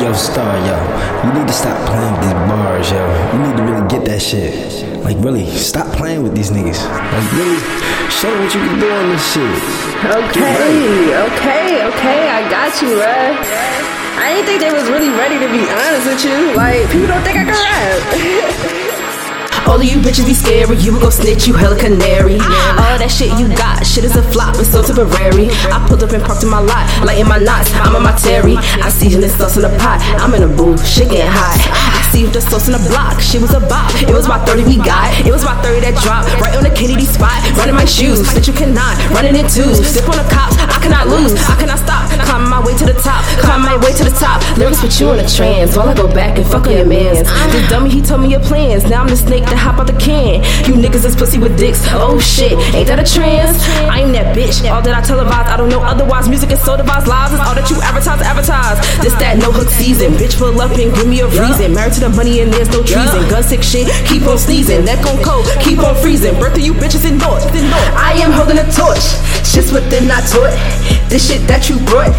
Yo, Starr, yo, you need to stop playing with these bars, yo. You need to really get that shit. Like, really, stop playing with these niggas. Like, really, show what you can do on this shit. Okay, okay, okay, I got you, bruh. I didn't think they was really ready to be honest with you. Like, people don't think I can rap. All of you bitches be scary, you would go snitch, you hella canary. Ah. All that shit you got, shit is a flop, it's so temporary. I pulled up and parked in my lot, lighting my knots, I'm on my terry. I season this sauce in the pot, I'm in a booth, shit getting hot. I see the sauce in the block, shit was a bop. It was my 30 we got, it was my 30 that dropped, right on the Kennedy spot, running my shoes, but you cannot, running in twos. Step on the cops, cannot lose, I cannot stop, climbing my way to the top, climbing my way to the top. Lyrics put you in a trance, while I go back and fuck on your mans. This dummy, he told me your plans, now I'm the snake that hop out the can. You niggas is pussy with dicks. Oh shit, ain't that a trans? I ain't that bitch. All that I televise, I don't know otherwise. Music is so devised, lies is all that you advertise, advertise. This that no hook season. Bitch, pull up and give me a reason. Married to the money and there's no treason. Gun sick shit, keep on sneezing. Neck on cold, keep on freezing. Birth of you bitches in north. I am holding a torch. Shit's within I taught. This shit that you brought.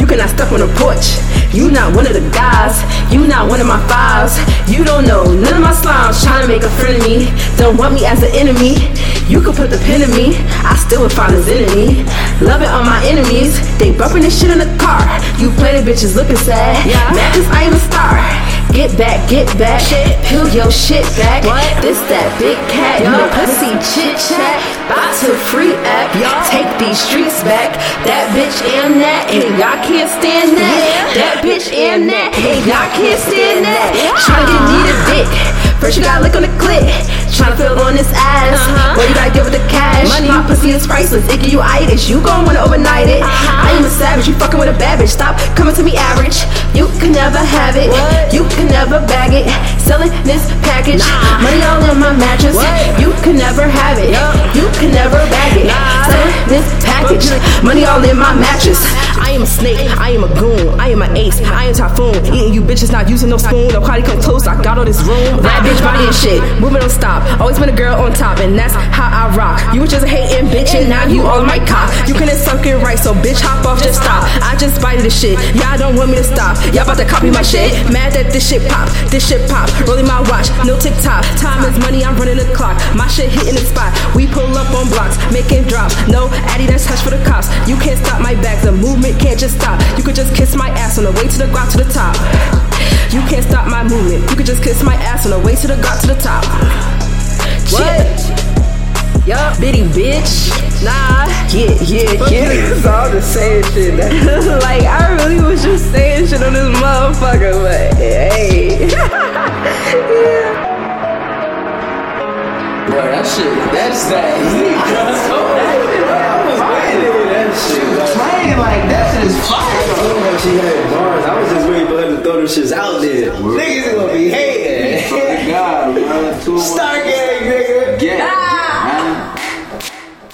You cannot step on the porch. You not one of the guys. You not one of my fives. You don't know none of my slimes trying to make a friend of me. Don't want me as an enemy. You could put the pin in me. I still would find his enemy. Love it on my enemies. They bumping this shit in the car. You play the bitches looking sad. Yeah. Mad cause I am a star. Get back, get back. Peel your shit back. What? This that big cat. No pussy chit chat. About to free act. Take these streets back. That bitch and that. And y'all can't stand that. That bitch and that. And y'all can't stand that. Tryna get need a dick. First you gotta lick on the clit. Tryna feel on this ass. Well, you gotta give pussy is priceless. It give you itis. You gon' wanna overnight it. I am a savage. You fucking with a bad bitch. Stop coming to me average. You can never have it. You can never bag it. Selling this package. Money all in my mattress. You can never have it. You can never bag it. Selling this package. Money all in my mattress. I am a snake. I am a goon. I am an ace. I am typhoon. Eating you bitches not using no spoon. Nobody come close. I got all this room. Bad bitch body and shit. Moving on stop. Always been a girl on top, and that's how I rock. You was just a hating bitch, and now you on my cock. You couldn't suck it right, so bitch hop off, just stop. I just bite this shit. Y'all don't want me to stop. Y'all about to copy my shit. Mad that this shit pop. This shit pop. Rolling my watch. No TikTok. Time is money. I'm running the clock. My shit hitting the spot. We pull up on blocks, making drops. No Addy, that's hush for the cops. You can't stop my. The movement can't just stop. You could just kiss my ass on the way to the ground to the top. You can't stop my movement. You could just kiss my ass on the way to the got to the top. What? Yup, bitty bitch. Nah. Yeah, yeah, yeah. It's all the same shit. like, I really was just saying shit on this motherfucker, but hey. Boy, that shit, that's that heat, bro. I was waiting for that shit. Playing like that shit is them shits out there. Niggas gonna be hating. God, bro. Stark